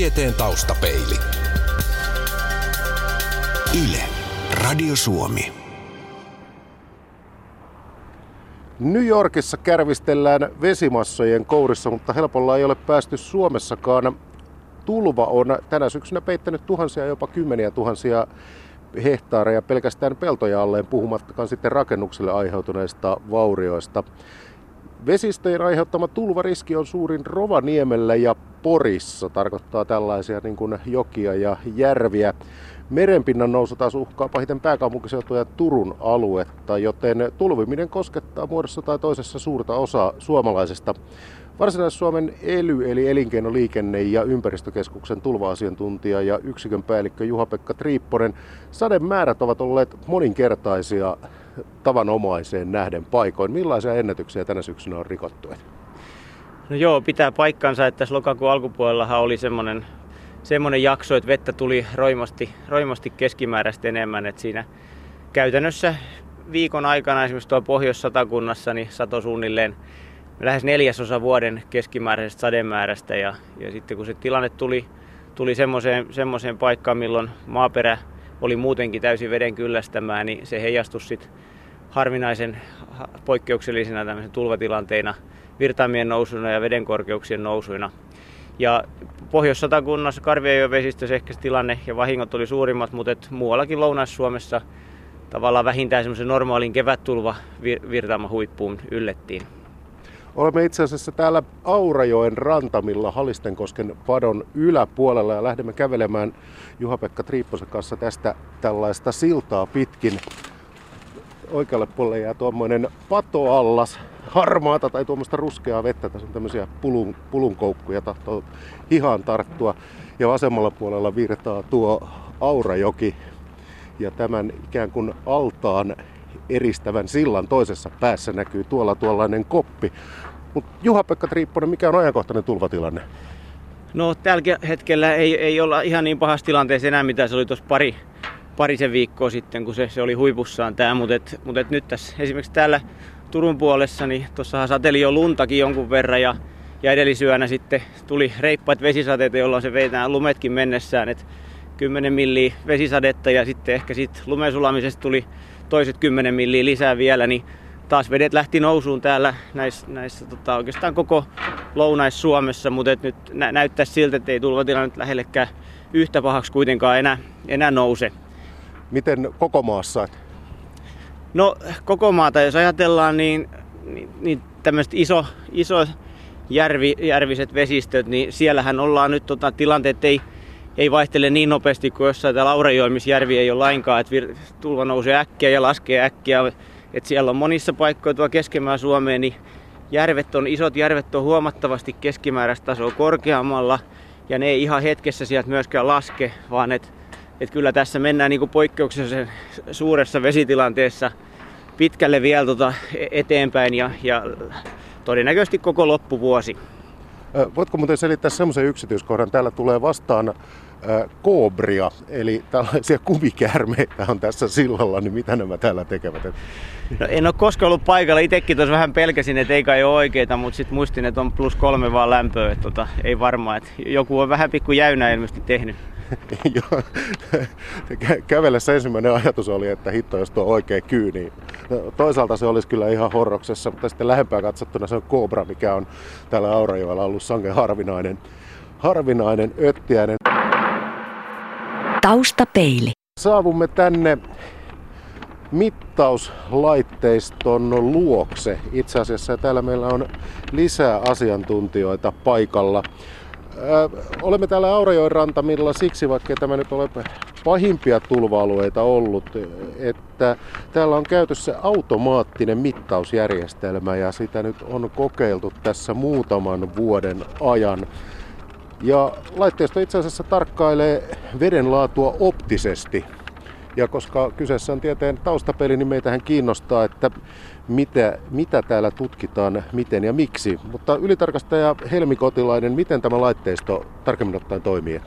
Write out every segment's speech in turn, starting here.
Tieteen taustapeili. Yle. Radio Suomi. New Yorkissa kärvistellään vesimassojen kourissa, mutta helpolla ei ole päästy Suomessakaan. Tulva on tänä syksynä peittänyt tuhansia, jopa kymmeniä tuhansia hehtaareja pelkästään peltoja alleen, puhumattakaan sitten rakennuksille aiheutuneista vaurioista. Vesistöjen aiheuttama tulvariski on suurin Rovaniemellä ja Porissa, tarkoittaa tällaisia niin kuin jokia ja järviä. Merenpinnan nousu taas uhkaa pahiten pääkaupunkiseutua ja Turun aluetta, joten tulviminen koskettaa muodossa tai toisessa suurta osaa suomalaisesta. Varsinais-Suomen ELY eli Elinkeino-, liikenne- ja ympäristökeskuksen tulva-asiantuntija ja yksikön päällikkö Juha-Pekka Triipponen. Sademäärät ovat olleet moninkertaisia tavanomaiseen nähden paikoin. Millaisia ennätyksiä tänä syksynä on rikottu? No joo, pitää paikkansa, että tässä lokakuun alkupuolellahan oli semmoinen, semmoinen jakso, että vettä tuli roimasti, roimasti keskimääräistä enemmän. Että siinä käytännössä viikon aikana esimerkiksi tuolla Pohjois-Satakunnassa niin sato suunnilleen lähes neljäsosa vuoden keskimääräisestä sademäärästä. Ja, ja sitten kun se tilanne tuli, tuli semmoiseen, semmoiseen paikkaan, milloin maaperä oli muutenkin täysin veden kyllästämään, niin se heijastui sitten harvinaisen poikkeuksellisena tämmöisen tulvatilanteina, virtaamien nousuna ja vedenkorkeuksien nousuina. Ja Pohjois-Satakunnassa Karviajoen vesistössä ehkä tilanne ja vahingot oli suurimmat, mutta et muuallakin Lounais-Suomessa tavallaan vähintään semmoisen normaalin kevättulva virtaama huippuun yllettiin. Olemme itse asiassa täällä Aurajoen rantamilla Halistenkosken padon yläpuolella ja lähdemme kävelemään Juha-Pekka Triipposen kanssa tästä tällaista siltaa pitkin. Oikealle puolelle jää tuommoinen patoallas, harmaata tai tuommoista ruskeaa vettä. Tässä on tämmöisiä pulun, pulunkoukkuja, tahtoo hihaan tarttua. Ja vasemmalla puolella virtaa tuo Aurajoki. Ja tämän ikään kuin altaan eristävän sillan toisessa päässä näkyy tuolla tuollainen koppi. Mutta Juha-Pekka Triipponen, mikä on ajankohtainen tulvatilanne? No tällä hetkellä ei, ei olla ihan niin pahassa tilanteessa enää, mitä se oli tuossa pari, parisen viikkoa sitten, kun se, se oli huipussaan tämä. Mutta et, mut et nyt tässä esimerkiksi täällä Turun puolessa, niin tuossahan sateli jo luntakin jonkun verran ja, ja edellisyönä sitten tuli reippaat vesisateita, jolloin se vei lumetkin mennessään. Et 10 milliä vesisadetta ja sitten ehkä sitten lumensulamisesta tuli toiset 10 milliä lisää vielä, niin taas vedet lähti nousuun täällä näissä, näissä tota, oikeastaan koko Lounais-Suomessa, mutta nyt nä- näyttää siltä, että ei tulvatilanne lähellekään yhtä pahaksi kuitenkaan enää, enää nouse. Miten koko maassa? No koko maata, jos ajatellaan, niin, niin, niin tämmöiset iso, iso järvi, järviset vesistöt, niin siellähän ollaan nyt tota, tilanteet ei, ei vaihtele niin nopeasti kuin jossain täällä Aurajoimissa järvi ei ole lainkaan, että vir, tulva nousee äkkiä ja laskee äkkiä. Et siellä on monissa paikkoja tuolla keskemmää Suomeen, niin järvet on, isot järvet on huomattavasti keskimääräistä tasoa korkeammalla ja ne ei ihan hetkessä sieltä myöskään laske, vaan että et kyllä tässä mennään niin poikkeuksellisen suuressa vesitilanteessa pitkälle vielä tota eteenpäin ja, ja todennäköisesti koko loppuvuosi. Voitko muuten selittää semmoisen yksityiskohdan? Täällä tulee vastaan koobria, eli tällaisia kumikäärmeitä on tässä sillalla, niin mitä nämä täällä tekevät? No, en ole koskaan ollut paikalla, itsekin tuossa vähän pelkäsin, että ei kai ole oikeita, mutta sitten muistin, että on plus kolme vaan lämpöä, että tota, ei varmaan, että joku on vähän pikku jäynä ilmeisesti tehnyt. Joo, kävellessä ensimmäinen ajatus oli, että hitto, jos tuo oikein kyy, niin toisaalta se olisi kyllä ihan horroksessa, mutta sitten lähempää katsottuna se on kobra, mikä on täällä Aurajoella ollut sangen harvinainen, harvinainen öttiäinen. Taustapeili. Saavumme tänne mittauslaitteiston luokse itse asiassa. Täällä meillä on lisää asiantuntijoita paikalla. olemme täällä Aurajoen rantamilla siksi, vaikka tämä nyt ole pahimpia tulva-alueita ollut, että täällä on käytössä automaattinen mittausjärjestelmä ja sitä nyt on kokeiltu tässä muutaman vuoden ajan. Ja laitteisto itse asiassa tarkkailee veden laatua optisesti. Ja koska kyseessä on tieteen taustapeli, niin meitähän kiinnostaa, että mitä, mitä täällä tutkitaan, miten ja miksi. Mutta ylitarkastaja Helmi Kotilainen, miten tämä laitteisto tarkemmin ottaen toimii?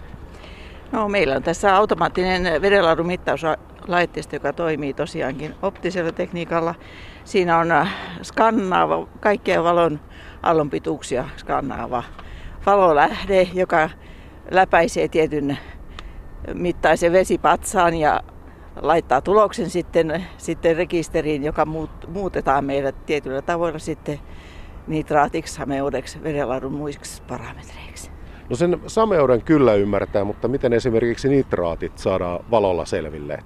No, meillä on tässä automaattinen vedenlaadun mittauslaitteisto, joka toimii tosiaankin optisella tekniikalla. Siinä on skannaava, kaikkia valon aallonpituuksia skannaava valolähde, joka läpäisee tietyn mittaisen vesipatsaan ja laittaa tuloksen sitten, sitten rekisteriin, joka muut, muutetaan meillä tietyllä tavoilla sitten nitraatiksi, sameudeksi, vedenlaadun muiksi parametreiksi. No sen sameuden kyllä ymmärtää, mutta miten esimerkiksi nitraatit saadaan valolla selville?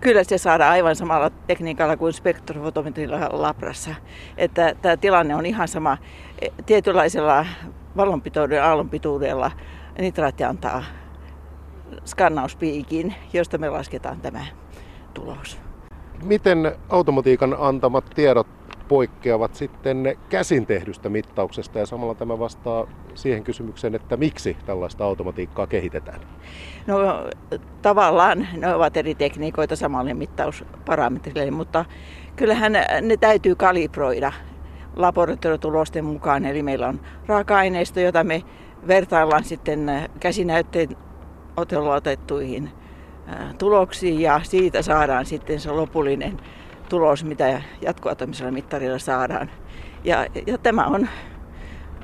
Kyllä se saadaan aivan samalla tekniikalla kuin spektrofotometrilla labrassa. Että tämä tilanne on ihan sama. Tietynlaisella valonpitouden aallonpituudella nitraatti antaa skannauspiikin, josta me lasketaan tämä tulos. Miten automatiikan antamat tiedot poikkeavat sitten käsin tehdystä mittauksesta ja samalla tämä vastaa siihen kysymykseen, että miksi tällaista automatiikkaa kehitetään? No tavallaan ne ovat eri tekniikoita samalle mittausparametrille, mutta kyllähän ne täytyy kalibroida laboratoriotulosten mukaan. Eli meillä on raaka-aineisto, jota me vertaillaan sitten käsinäytteen otella otettuihin tuloksiin ja siitä saadaan sitten se lopullinen tulos, mitä jatkoatomisella mittarilla saadaan. Ja, ja tämä on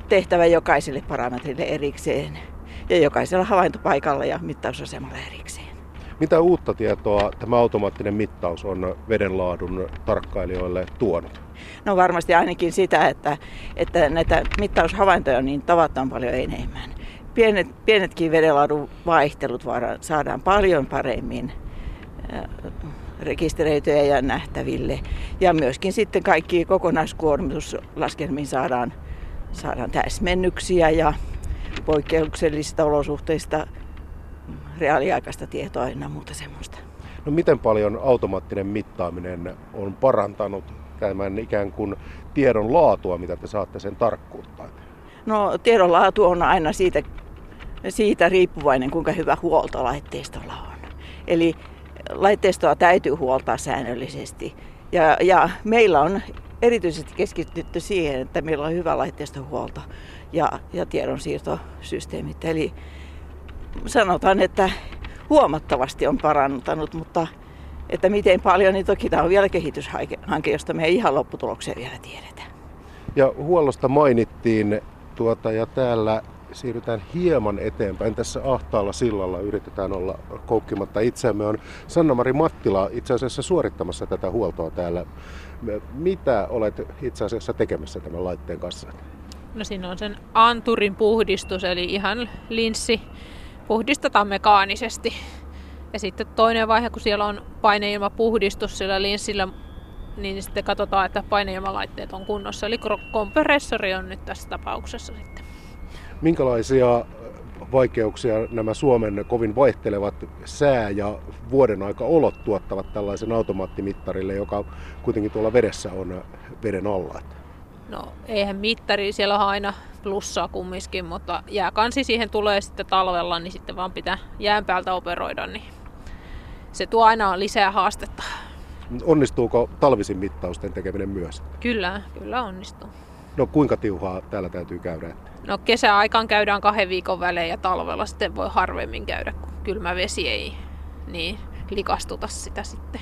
tehtävä jokaiselle parametrille erikseen ja jokaisella havaintopaikalla ja mittausasemalla erikseen. Mitä uutta tietoa tämä automaattinen mittaus on vedenlaadun tarkkailijoille tuonut? No varmasti ainakin sitä, että, että näitä mittaushavaintoja on niin tavattoman paljon enemmän. Pienet, pienetkin vedenlaadun vaihtelut saadaan paljon paremmin rekisteröityjä ja nähtäville. Ja myöskin sitten kaikki kokonaiskuormituslaskelmiin saadaan, saadaan täsmennyksiä ja poikkeuksellisista olosuhteista reaaliaikaista tietoa ja muuta semmoista. No miten paljon automaattinen mittaaminen on parantanut tämän ikään kuin tiedon laatua, mitä te saatte sen tarkkuutta? No tiedon laatu on aina siitä, siitä riippuvainen, kuinka hyvä huolto laitteistolla on. Eli laitteistoa täytyy huoltaa säännöllisesti. Ja, ja meillä on erityisesti keskitytty siihen, että meillä on hyvä laitteistohuolto ja, ja tiedonsiirtosysteemit. Eli sanotaan, että huomattavasti on parantanut, mutta että miten paljon, niin toki tämä on vielä kehityshanke, josta me ei ihan lopputuloksia vielä tiedetä. Ja huollosta mainittiin tuota, ja täällä siirrytään hieman eteenpäin. Tässä ahtaalla sillalla yritetään olla koukkimatta itseämme. On Sanna-Mari Mattila itse asiassa suorittamassa tätä huoltoa täällä. Mitä olet itse asiassa tekemässä tämän laitteen kanssa? No siinä on sen anturin puhdistus, eli ihan linssi puhdistetaan mekaanisesti. Ja sitten toinen vaihe, kun siellä on paineilmapuhdistus sillä linssillä, niin sitten katsotaan, että paineilmalaitteet on kunnossa. Eli kompressori on nyt tässä tapauksessa sitten. Minkälaisia vaikeuksia nämä Suomen kovin vaihtelevat sää- ja vuoden aika olot tuottavat tällaisen automaattimittarille, joka kuitenkin tuolla vedessä on veden alla? No eihän mittari, siellä on aina plussaa kumminkin, mutta jääkansi siihen tulee sitten talvella, niin sitten vaan pitää jään päältä operoida, niin se tuo aina lisää haastetta. Onnistuuko talvisin mittausten tekeminen myös? Kyllä, kyllä onnistuu. No kuinka tiuhaa täällä täytyy käydä? No kesäaikaan käydään kahden viikon välein ja talvella sitten voi harvemmin käydä, kun kylmä vesi ei niin likastuta sitä sitten.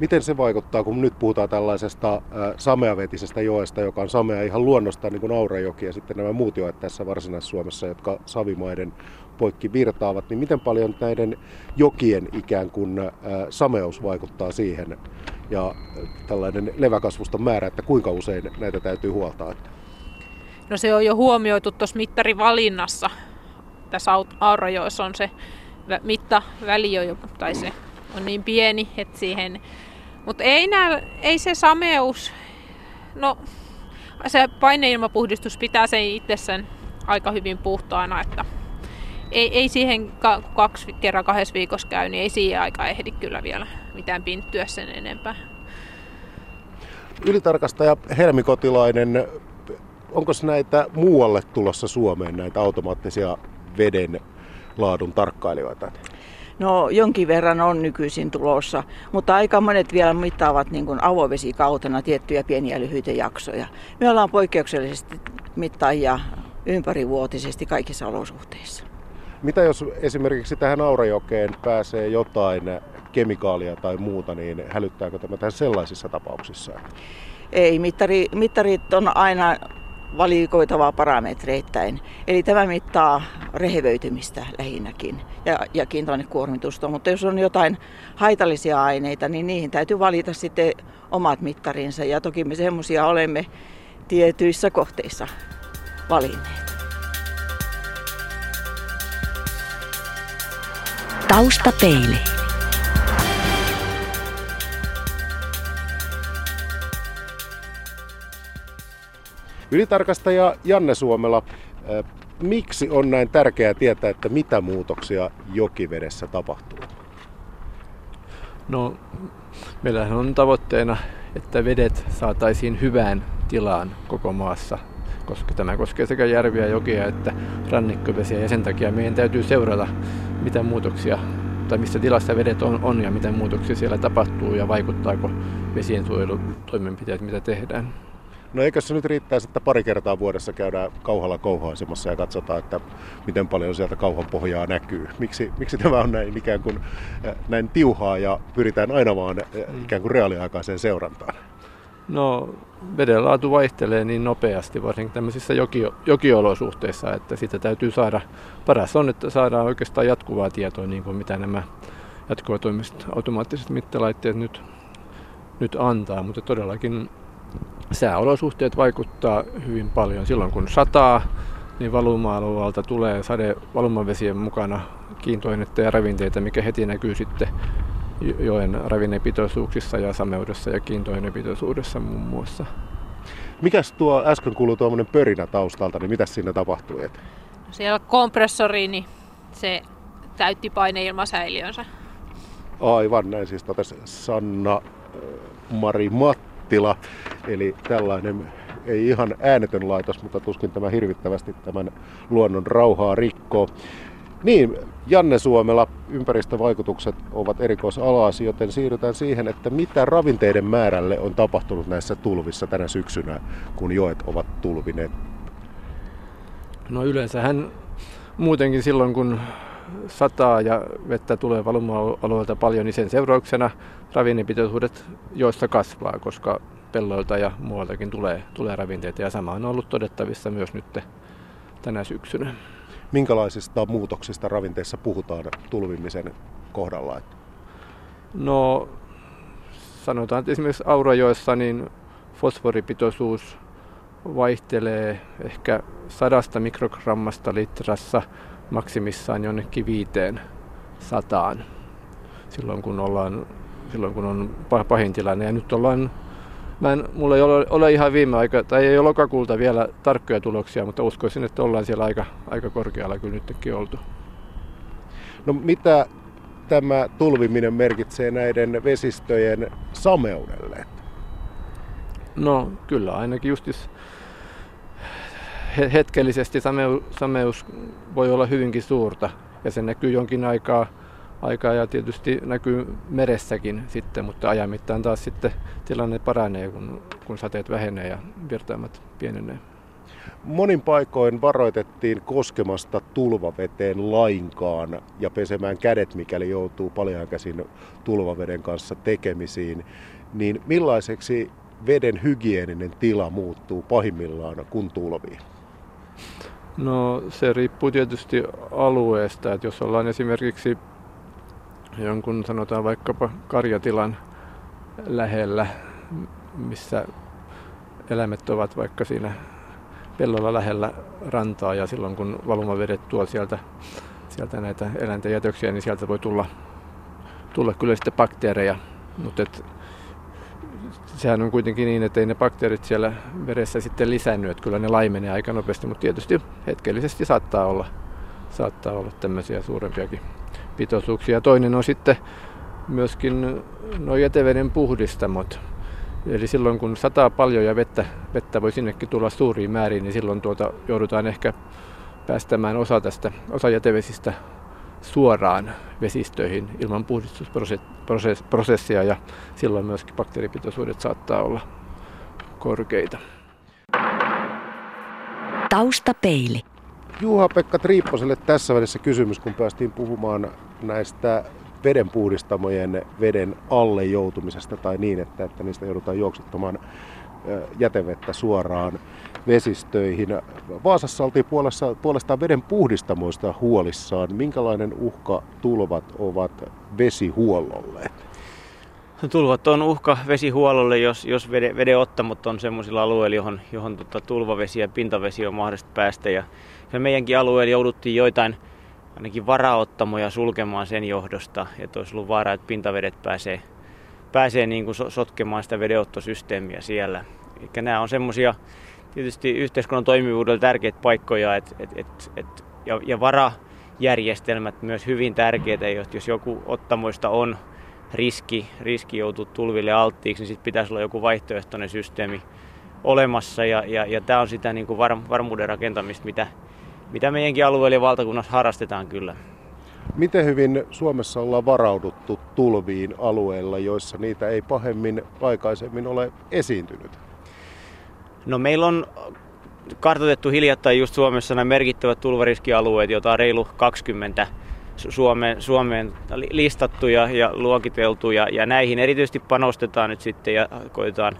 Miten se vaikuttaa, kun nyt puhutaan tällaisesta äh, sameavetisestä joesta, joka on samea ihan luonnosta, niin kuin Aurajoki ja sitten nämä muut joet tässä Varsinais-Suomessa, jotka savimaiden poikki virtaavat, niin miten paljon näiden jokien ikään kuin äh, sameus vaikuttaa siihen ja tällainen leväkasvuston määrä, että kuinka usein näitä täytyy huoltaa? No se on jo huomioitu tuossa mittarivalinnassa. Tässä Aurajoessa on se mittaväli jo, tai se on niin pieni, että siihen... Mutta ei, ei se sameus... No, se paineilmapuhdistus pitää sen itsessään aika hyvin puhtaana, että ei, ei siihen kaksi kerran kahdessa viikossa käy, niin ei siihen aika ehdi kyllä vielä mitään pinttyä sen enempää. Ylitarkastaja Helmi Kotilainen, onko näitä muualle tulossa Suomeen näitä automaattisia veden laadun tarkkailijoita? No jonkin verran on nykyisin tulossa, mutta aika monet vielä mittaavat niin kuin avovesikautena tiettyjä pieniä lyhyitä jaksoja. Me ollaan poikkeuksellisesti mittaajia ympärivuotisesti kaikissa olosuhteissa. Mitä jos esimerkiksi tähän Aurajokeen pääsee jotain kemikaalia tai muuta, niin hälyttääkö tämä tähän sellaisissa tapauksissa? Ei, mittari, mittarit on aina valikoitavaa parametreittäin. Eli tämä mittaa rehevöitymistä lähinnäkin ja, ja kiintoainekuormitusta. Mutta jos on jotain haitallisia aineita, niin niihin täytyy valita sitten omat mittarinsa. Ja toki me semmoisia olemme tietyissä kohteissa valinneet. Taustapeili. Ylitarkastaja Janne Suomela, äh, miksi on näin tärkeää tietää, että mitä muutoksia jokivedessä tapahtuu? No, meillähän on tavoitteena, että vedet saataisiin hyvään tilaan koko maassa, koska tämä koskee sekä järviä, jokia että rannikkovesiä ja sen takia meidän täytyy seurata, mitä muutoksia tai missä tilassa vedet on, on ja mitä muutoksia siellä tapahtuu ja vaikuttaako vesien suojelutoimenpiteet, mitä tehdään. No eikö se nyt riittäisi, että pari kertaa vuodessa käydään kauhalla kouhoasemassa ja katsotaan, että miten paljon sieltä kauhan pohjaa näkyy. Miksi, miksi tämä on näin ikään kuin näin tiuhaa ja pyritään aina vaan mm. ikään kuin reaaliaikaiseen seurantaan? No veden laatu vaihtelee niin nopeasti, varsinkin tämmöisissä joki, jokiolosuhteissa, että sitä täytyy saada, paras on, että saadaan oikeastaan jatkuvaa tietoa, niin kuin mitä nämä jatkuvatoimiset automaattiset mittalaitteet nyt, nyt antaa, mutta todellakin sääolosuhteet vaikuttaa hyvin paljon. Silloin kun sataa, niin valuma-alueelta tulee sade valumavesien mukana kiintoainetta ja ravinteita, mikä heti näkyy sitten joen ravinnepitoisuuksissa ja sameudessa ja kiintoainepitoisuudessa muun muassa. Mikäs tuo äsken kuului tuommoinen pörinä taustalta, niin mitä siinä tapahtui? Siellä kompressori, niin se täytti paineilmasäiliönsä. Aivan, näin siis totesi Sanna Mari Matti Mattila. Eli tällainen ei ihan äänetön laitos, mutta tuskin tämä hirvittävästi tämän luonnon rauhaa rikkoo. Niin, Janne Suomela, ympäristövaikutukset ovat erikoisalasi, joten siirrytään siihen, että mitä ravinteiden määrälle on tapahtunut näissä tulvissa tänä syksynä, kun joet ovat tulvineet? No yleensähän muutenkin silloin, kun sataa ja vettä tulee valuma-alueelta paljon, niin sen seurauksena ravinnepitoisuudet joissa kasvaa, koska pelloilta ja muualtakin tulee, tulee ravinteita ja sama on ollut todettavissa myös nyt tänä syksynä. Minkälaisista muutoksista ravinteissa puhutaan tulvimisen kohdalla? No sanotaan, että esimerkiksi Aurajoissa niin fosforipitoisuus vaihtelee ehkä sadasta mikrogrammasta litrassa maksimissaan jonnekin viiteen sataan silloin kun, ollaan, silloin kun on pahin tilanne. Ja nyt ollaan, mä en, mulla ei ole, ole ihan viime aika, tai ei ole lokakuulta vielä tarkkoja tuloksia, mutta uskoisin, että ollaan siellä aika, aika korkealla kyllä nytkin oltu. No mitä tämä tulviminen merkitsee näiden vesistöjen sameudelle? No kyllä ainakin justis hetkellisesti sameus voi olla hyvinkin suurta ja se näkyy jonkin aikaa, aikaa ja tietysti näkyy meressäkin sitten, mutta ajan mittaan taas sitten tilanne paranee, kun, kun sateet vähenee ja virtaamat pienenee. Monin paikoin varoitettiin koskemasta tulvaveteen lainkaan ja pesemään kädet, mikäli joutuu paljon käsin tulvaveden kanssa tekemisiin. Niin millaiseksi veden hygieninen tila muuttuu pahimmillaan, kun tulvii? No se riippuu tietysti alueesta, että jos ollaan esimerkiksi jonkun sanotaan vaikkapa karjatilan lähellä, missä eläimet ovat vaikka siinä pellolla lähellä rantaa ja silloin kun valumavedet tuo sieltä, sieltä näitä eläinten jätöksiä, niin sieltä voi tulla, tulla kyllä sitten bakteereja. Mutta sehän on kuitenkin niin, että ei ne bakteerit siellä veressä sitten lisännyt, että kyllä ne laimenee aika nopeasti, mutta tietysti hetkellisesti saattaa olla, saattaa olla tämmöisiä suurempiakin pitoisuuksia. Toinen on sitten myöskin nuo jäteveden puhdistamot. Eli silloin kun sataa paljon ja vettä, vettä voi sinnekin tulla suuriin määriin, niin silloin tuota joudutaan ehkä päästämään osa tästä, osa jätevesistä suoraan vesistöihin ilman puhdistusprosessia ja silloin myöskin bakteeripitoisuudet saattaa olla korkeita. Taustapeili. Juha-Pekka Triipposelle tässä välissä kysymys, kun päästiin puhumaan näistä vedenpuhdistamojen veden alle joutumisesta tai niin, että, että niistä joudutaan juoksuttamaan jätevettä suoraan vesistöihin. Vaasassa oltiin puolesta, puolestaan veden puhdistamoista huolissaan. Minkälainen uhka tulvat ovat vesihuollolle? Tulvat on uhka vesihuollolle, jos, jos veden, veden ottamot on sellaisilla alueilla, johon, johon tota, tulvavesi ja pintavesi on mahdollista päästä. Ja, ja meidänkin alueella jouduttiin joitain ainakin varaottamoja sulkemaan sen johdosta, että olisi ollut vaara, että pintavedet pääsee, pääsee niin kuin sotkemaan sitä vedenottosysteemiä siellä. Eli nämä on semmoisia tietysti yhteiskunnan toimivuudella tärkeitä paikkoja et, et, et, et, ja, ja varajärjestelmät myös hyvin tärkeitä, jos joku ottamoista on riski, riski joutua tulville alttiiksi, niin sitten pitäisi olla joku vaihtoehtoinen systeemi olemassa ja, ja, ja tämä on sitä niin kuin var, varmuuden rakentamista, mitä, mitä meidänkin alueella ja valtakunnassa harrastetaan kyllä. Miten hyvin Suomessa ollaan varauduttu tulviin alueilla, joissa niitä ei pahemmin aikaisemmin ole esiintynyt? No meillä on kartoitettu hiljattain just Suomessa nämä merkittävät tulvariskialueet, joita on reilu 20 Suomeen, Suomeen listattu ja, ja luokiteltu ja, ja näihin erityisesti panostetaan nyt sitten ja koitetaan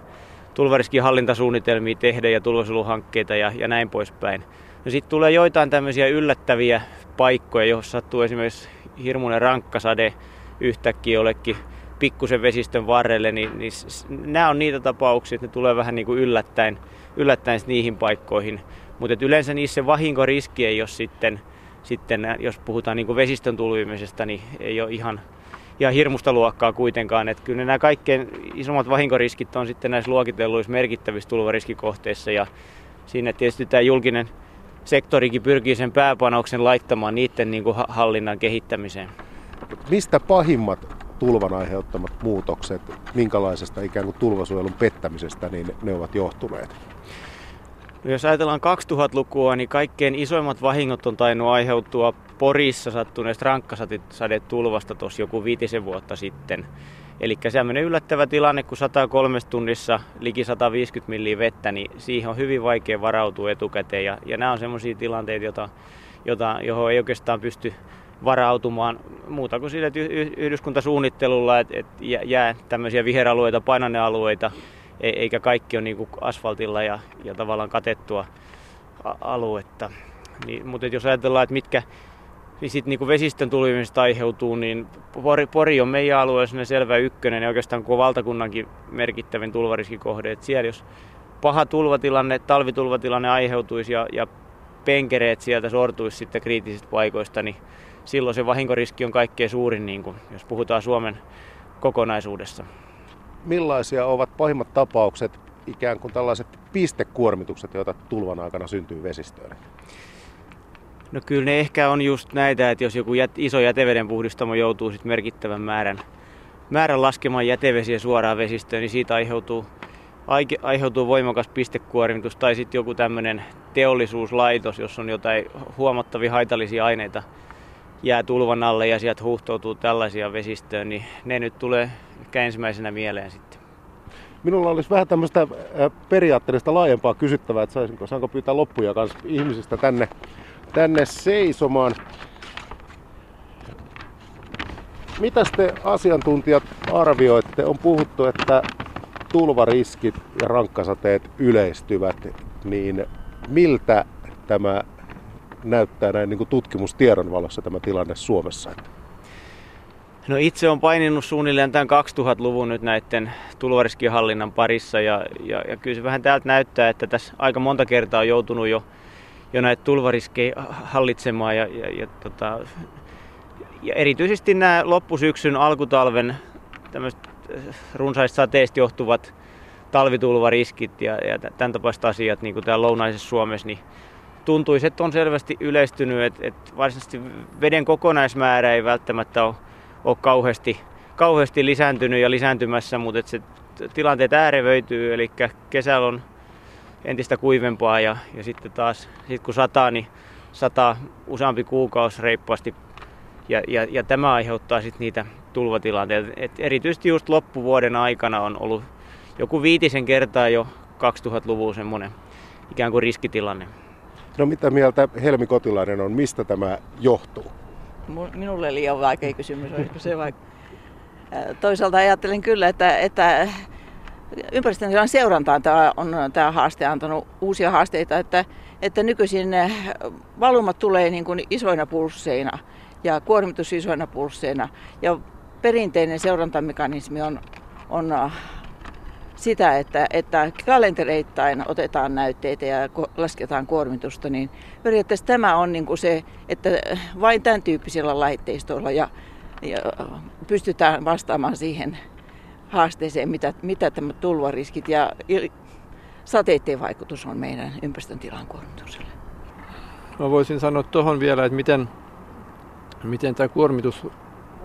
tulvariskin hallintasuunnitelmia tehdä ja tulvasuojeluhankkeita ja, ja näin poispäin. No sitten tulee joitain tämmöisiä yllättäviä paikkoja, joissa sattuu esimerkiksi hirmuinen rankkasade yhtäkkiä jollekin pikkusen vesistön varrelle, niin, niin nämä on niitä tapauksia, että ne tulee vähän niin kuin yllättäen, yllättäen niihin paikkoihin. Mutta yleensä niissä vahinkoriski ei ole sitten, sitten jos puhutaan niin kuin vesistön tulvimisesta, niin ei ole ihan, ihan hirmusta luokkaa kuitenkaan. Että kyllä nämä kaikkein isommat vahinkoriskit on sitten näissä luokitelluissa merkittävissä tulvariskikohteissa ja siinä tietysti tämä julkinen sektorikin pyrkii sen pääpanoksen laittamaan niiden niin kuin hallinnan kehittämiseen. Mistä pahimmat tulvan aiheuttamat muutokset, minkälaisesta ikään kuin tulvasuojelun pettämisestä niin ne ovat johtuneet? No jos ajatellaan 2000-lukua, niin kaikkein isoimmat vahingot on tainnut aiheutua Porissa sattuneesta rankkasadetulvasta tuossa joku viitisen vuotta sitten. Eli semmoinen yllättävä tilanne, kun 103 tunnissa liki 150 milliä vettä, niin siihen on hyvin vaikea varautua etukäteen. Ja, ja nämä on semmoisia tilanteita, jota, jota, johon ei oikeastaan pysty varautumaan muuta kuin sille yhdyskuntasuunnittelulla, että et jää tämmöisiä viheralueita, painanealueita, eikä kaikki ole niin kuin asfaltilla ja, ja tavallaan katettua aluetta. Niin, mutta jos ajatellaan, että mitkä niin sit niin kuin vesistön tulimisesta aiheutuu, niin Pori, Pori on meidän alueessa selvä ykkönen ja oikeastaan koko valtakunnankin merkittävin tulvariskikohde. Et siellä jos paha tulvatilanne, talvitulvatilanne aiheutuisi ja, ja penkereet sieltä sortuisi sitten kriittisistä paikoista, niin silloin se vahinkoriski on kaikkein suurin, niin kuin, jos puhutaan Suomen kokonaisuudessa. Millaisia ovat pahimmat tapaukset, ikään kuin tällaiset pistekuormitukset, joita tulvan aikana syntyy vesistöön? No kyllä ne ehkä on just näitä, että jos joku jät, iso jätevedenpuhdistamo joutuu sit merkittävän määrän, määrän laskemaan jätevesiä suoraan vesistöön, niin siitä aiheutuu, aiheutuu voimakas pistekuormitus tai sitten joku tämmöinen teollisuuslaitos, jos on jotain huomattavia haitallisia aineita jää tulvan alle ja sieltä huuhtoutuu tällaisia vesistöön, niin ne nyt tulee ehkä ensimmäisenä mieleen sitten. Minulla olisi vähän tämmöistä periaatteellista laajempaa kysyttävää, että saisinko, saanko pyytää loppuja kanssa ihmisistä tänne, tänne seisomaan. Mitä te asiantuntijat arvioitte? On puhuttu, että tulvariskit ja rankkasateet yleistyvät, niin miltä tämä näyttää näin niin kuin tutkimustiedon valossa tämä tilanne Suomessa? No itse on paininut suunnilleen tämän 2000-luvun nyt näiden tulvariskihallinnan parissa ja, ja, ja kyllä se vähän täältä näyttää, että tässä aika monta kertaa on joutunut jo, jo näitä tulvariskeja hallitsemaan ja, ja, ja, tota, ja erityisesti nämä loppusyksyn, alkutalven tämmöiset runsaista sateista johtuvat talvitulvariskit ja, ja tämän tapaiset asiat, niin kuin täällä lounaisessa Suomessa, niin tuntuisi, että on selvästi yleistynyt, että, että varsinaisesti veden kokonaismäärä ei välttämättä ole, ole kauheasti, kauheasti lisääntynyt ja lisääntymässä, mutta että se tilanteet äärevöityy, eli kesällä on entistä kuivempaa ja, ja sitten taas sit kun sataa, niin sataa useampi kuukausi reippaasti ja, ja, ja tämä aiheuttaa sitten niitä tulvatilanteita. Et erityisesti just loppuvuoden aikana on ollut joku viitisen kertaa jo 2000-luvun semmoinen ikään kuin riskitilanne. No mitä mieltä Helmi Kotilainen on, mistä tämä johtuu? Minulle liian vaikea kysymys, olisiko se vaikka... Toisaalta ajattelen kyllä, että, että ympäristön seurantaan tämä on tämä haaste antanut uusia haasteita, että, että nykyisin valumat tulee niin kuin isoina pulsseina ja kuormitus isoina pulsseina. Ja perinteinen seurantamekanismi on, on sitä, että, että kalentereittain otetaan näytteitä ja lasketaan kuormitusta, niin periaatteessa tämä on niin kuin se, että vain tämän tyyppisillä laitteistoilla ja, ja pystytään vastaamaan siihen haasteeseen, mitä, mitä tämä tulvariskit ja sateiden vaikutus on meidän ympäristön tilan kuormitukselle. Mä voisin sanoa tuohon vielä, että miten, miten tämä kuormitus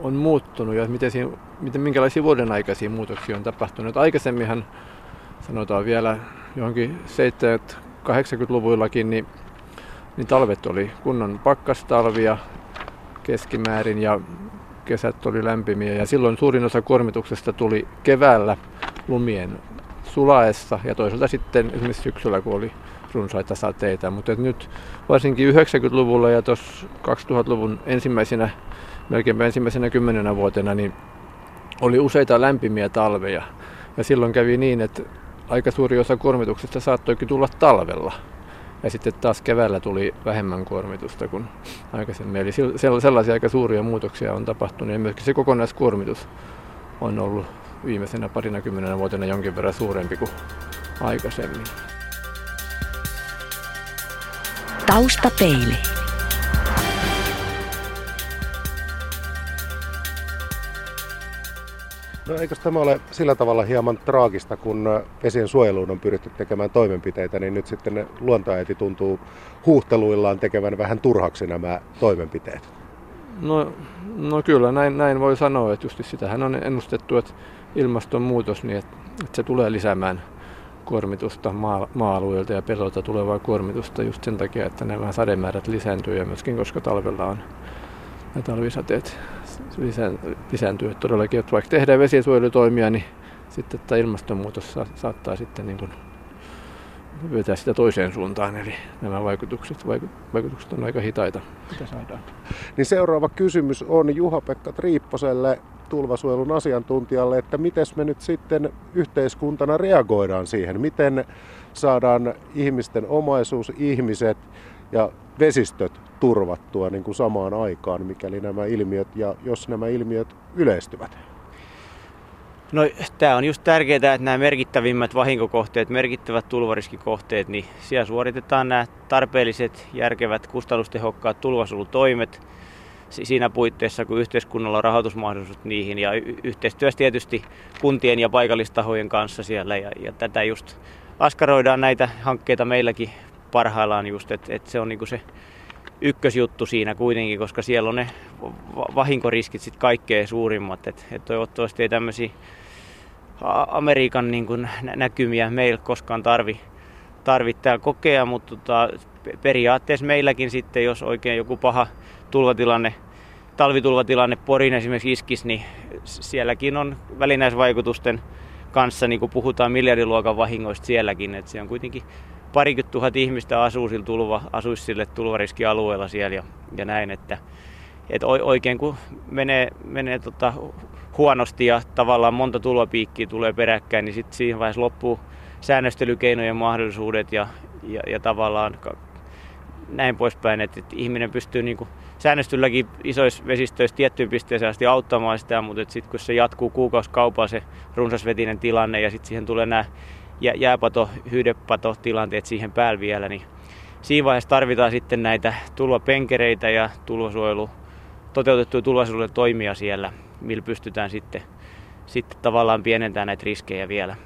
on muuttunut ja miten, siinä, miten, minkälaisia vuoden aikaisia muutoksia on tapahtunut. Aikaisemminhan, sanotaan vielä johonkin 70-80-luvuillakin, niin, niin talvet oli kunnon pakkastalvia keskimäärin ja kesät oli lämpimiä ja silloin suurin osa kuormituksesta tuli keväällä lumien sulaessa ja toisaalta sitten esimerkiksi syksyllä, kun oli runsaita sateita. Mutta nyt varsinkin 90-luvulla ja tuossa 2000-luvun ensimmäisenä, melkein ensimmäisenä kymmenenä vuotena, niin oli useita lämpimiä talveja. Ja silloin kävi niin, että aika suuri osa kuormituksesta saattoikin tulla talvella. Ja sitten taas keväällä tuli vähemmän kuormitusta kuin aikaisemmin. Eli sellaisia aika suuria muutoksia on tapahtunut ja myöskin se kokonaiskuormitus on ollut viimeisenä parina kymmenenä vuotena jonkin verran suurempi kuin aikaisemmin. Taustapeili. No eikö tämä ole sillä tavalla hieman traagista, kun vesien suojeluun on pyritty tekemään toimenpiteitä, niin nyt sitten luontoäiti tuntuu huuhteluillaan tekevän vähän turhaksi nämä toimenpiteet? No, no kyllä, näin, näin voi sanoa, että just sitähän on ennustettu, että ilmastonmuutos, niin että, että se tulee lisäämään kuormitusta maa, maa-alueilta ja pelolta tulevaa kuormitusta just sen takia, että nämä sademäärät lisääntyy ja myöskin koska talvella on nämä talvisateet lisääntyy. Että todellakin, että vaikka tehdään vesisuojelutoimia, niin sitten tämä ilmastonmuutos sa- saattaa sitten niin kuin vetää sitä toiseen suuntaan, eli nämä vaikutukset, vaikutukset on aika hitaita, mitä saadaan. Niin seuraava kysymys on Juha-Pekka Triipposelle, tulvasuojelun asiantuntijalle, että miten me nyt sitten yhteiskuntana reagoidaan siihen, miten saadaan ihmisten omaisuus, ihmiset ja vesistöt turvattua niin kuin samaan aikaan, mikäli nämä ilmiöt ja jos nämä ilmiöt yleistyvät? No tämä on just tärkeää, että nämä merkittävimmät vahinkokohteet, merkittävät tulvariskikohteet, niin siellä suoritetaan nämä tarpeelliset, järkevät, kustannustehokkaat tulvasuojelutoimet siinä puitteissa, kun yhteiskunnalla on rahoitusmahdollisuus niihin ja yhteistyössä tietysti kuntien ja paikallistahojen kanssa siellä ja, ja tätä just askaroidaan näitä hankkeita meilläkin parhaillaan just, että et se on niinku se ykkösjuttu siinä kuitenkin, koska siellä on ne vahinkoriskit sitten kaikkein suurimmat. Et, et toivottavasti ei tämmöisiä Amerikan niin kuin näkymiä meillä koskaan tarvi, tarvitse täällä kokea, mutta tota, periaatteessa meilläkin sitten, jos oikein joku paha tulvatilanne, talvitulvatilanne Porin esimerkiksi iskisi, niin sielläkin on välinäisvaikutusten kanssa, niin kuin puhutaan miljardiluokan vahingoista sielläkin, että se on kuitenkin parikymmentä tuhat ihmistä asuu sillä tulva, asuisi sille tulvariskialueella siellä ja, ja näin, että, että oikein kun menee, menee tota huonosti ja tavallaan monta tulvapiikkiä tulee peräkkäin, niin sitten siihen vaiheessa loppuu säännöstelykeinojen mahdollisuudet ja, ja, ja tavallaan näin poispäin, että, että ihminen pystyy niin kuin säännöstylläkin isoissa vesistöissä tiettyyn pisteeseen asti auttamaan sitä, mutta sitten kun se jatkuu kuukausikaupaa se runsasvetinen tilanne ja sitten siihen tulee nämä jääpato, hyydepato tilanteet siihen päällä vielä, niin siinä vaiheessa tarvitaan sitten näitä tulvapenkereitä ja tulvasuojelu, toteutettuja tulvasuojelun toimia siellä, millä pystytään sitten, sitten tavallaan pienentämään näitä riskejä vielä.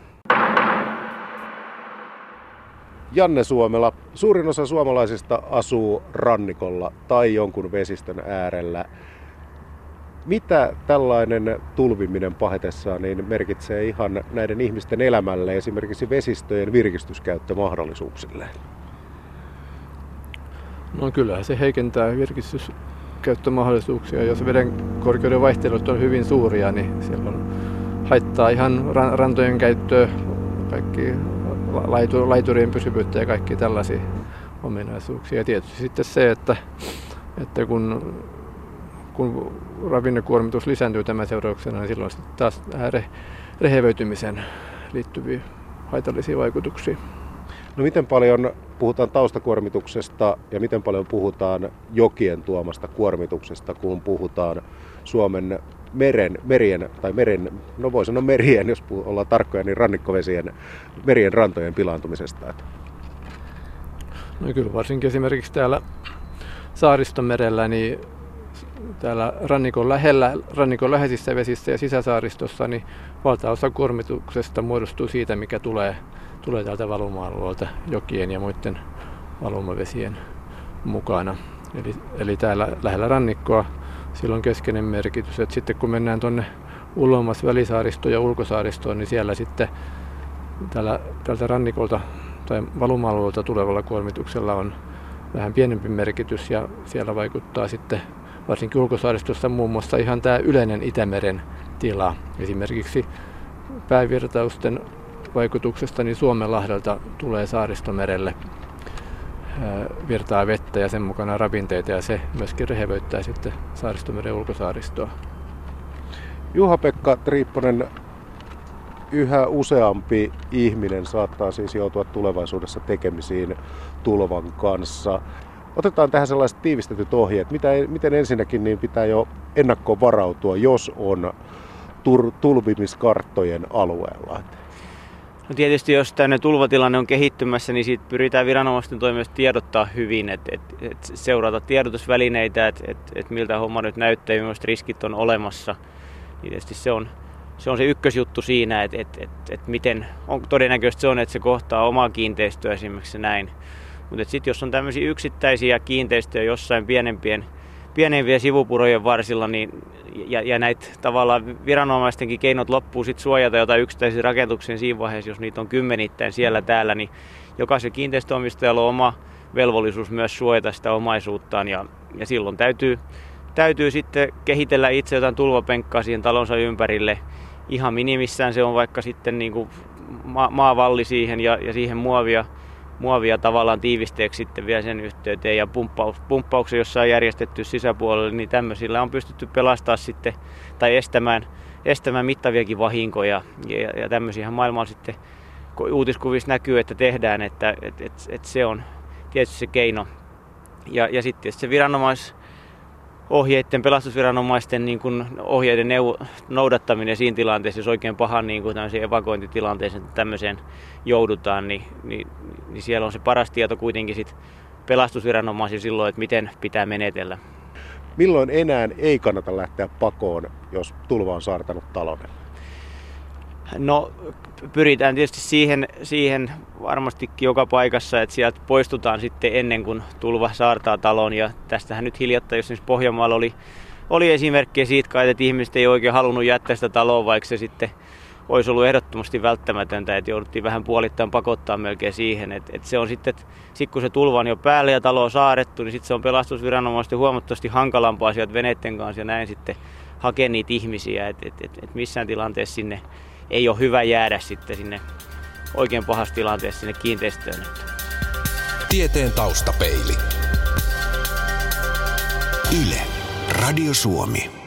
Janne Suomela, suurin osa suomalaisista asuu rannikolla tai jonkun vesistön äärellä. Mitä tällainen tulviminen pahetessaan niin merkitsee ihan näiden ihmisten elämälle, esimerkiksi vesistöjen virkistyskäyttömahdollisuuksille? No kyllähän se heikentää virkistyskäyttömahdollisuuksia. Jos veden korkeuden vaihtelut on hyvin suuria, niin silloin haittaa ihan rantojen käyttöä, kaikki laiturien pysyvyyttä ja kaikki tällaisia ominaisuuksia. Ja tietysti sitten se, että, että kun kun ravinnekuormitus lisääntyy tämän seurauksena, niin silloin sitten taas re, rehevöitymisen liittyviä haitallisia vaikutuksia. No miten paljon puhutaan taustakuormituksesta ja miten paljon puhutaan jokien tuomasta kuormituksesta, kun puhutaan Suomen meren, merien, tai meren, no voi sanoa merien, jos ollaan tarkkoja, niin rannikkovesien, merien rantojen pilaantumisesta? No kyllä varsinkin esimerkiksi täällä Saaristomerellä, niin täällä rannikon lähellä, rannikon läheisissä vesissä ja sisäsaaristossa, niin valtaosa kuormituksesta muodostuu siitä, mikä tulee, tulee täältä valuma-alueelta jokien ja muiden valumavesien mukana. Eli, eli täällä lähellä rannikkoa sillä on keskeinen merkitys. Et sitten kun mennään tuonne ulommas välisaaristoon ja ulkosaaristoon, niin siellä sitten täällä, tältä rannikolta tai valuma tulevalla kuormituksella on vähän pienempi merkitys ja siellä vaikuttaa sitten varsinkin ulkosaaristossa muun muassa ihan tämä yleinen Itämeren tila. Esimerkiksi päävirtausten vaikutuksesta niin Suomenlahdelta tulee saaristomerelle virtaa vettä ja sen mukana ravinteita ja se myöskin rehevöittää sitten saaristomeren ulkosaaristoa. Juha-Pekka Triipponen, yhä useampi ihminen saattaa siis joutua tulevaisuudessa tekemisiin tulvan kanssa. Otetaan tähän sellaiset tiivistetyt ohjeet. Mitä, miten ensinnäkin niin pitää jo ennakkoon varautua, jos on tur, tulvimiskarttojen alueella? No tietysti jos tänne tulvatilanne on kehittymässä, niin siitä pyritään viranomaisten toimesta tiedottaa hyvin, että et, et seurata tiedotusvälineitä, että et, et miltä homma nyt näyttää ja millaiset riskit on olemassa. Niin tietysti se on, se on se ykkösjuttu siinä, että et, et, et miten on todennäköistä se on, että se kohtaa omaa kiinteistöä esimerkiksi näin. Mutta sitten jos on tämmöisiä yksittäisiä kiinteistöjä jossain pienempien pienempien sivupurojen varsilla, niin, ja, ja näitä tavallaan viranomaistenkin keinot loppuu sitten suojata jotain yksittäisiä rakentuksia siinä vaiheessa, jos niitä on kymmenittäin siellä täällä, niin jokaisen kiinteistöomistajalla on oma velvollisuus myös suojata sitä omaisuuttaan, ja, ja silloin täytyy, täytyy sitten kehitellä itse jotain tulvapenkkaa siihen talonsa ympärille. Ihan minimissään se on vaikka sitten niin kuin ma- maavalli siihen ja, ja siihen muovia muovia tavallaan tiivisteeksi sitten vielä sen yhteyteen ja pumppaus, pumppauksen, jossa on järjestetty sisäpuolelle, niin tämmöisillä on pystytty pelastaa sitten tai estämään, estämään mittaviakin vahinkoja ja, ja tämmöisiä maailmalla sitten uutiskuvissa näkyy, että tehdään, että et, et, et se on tietysti se keino. Ja, ja sitten se viranomais, ohjeiden, pelastusviranomaisten niin kuin ohjeiden neu- noudattaminen siinä tilanteessa, jos oikein pahan niin kuin evakuointitilanteeseen tämmöiseen joudutaan, niin, niin, niin, siellä on se paras tieto kuitenkin sit pelastusviranomaisia silloin, että miten pitää menetellä. Milloin enää ei kannata lähteä pakoon, jos tulva on saartanut talon? No pyritään tietysti siihen, siihen varmastikin joka paikassa, että sieltä poistutaan sitten ennen kuin tulva saartaa talon. Ja tästähän nyt hiljattain, jos esimerkiksi Pohjanmaalla oli, oli esimerkkejä siitä, että ihmiset ei oikein halunnut jättää sitä taloa, vaikka se sitten olisi ollut ehdottomasti välttämätöntä, että jouduttiin vähän puolittain pakottaa melkein siihen. Että, että se on sitten, että sit kun se tulva on jo päällä ja talo on saarettu, niin sitten se on pelastusviranomaisesti huomattavasti hankalampaa sieltä veneiden kanssa ja näin sitten hakea niitä ihmisiä, että, että, että, että missään tilanteessa sinne ei ole hyvä jäädä sitten sinne oikein pahassa tilanteessa sinne kiinteistöön. Tieteen taustapeili. Yle. Radio Suomi.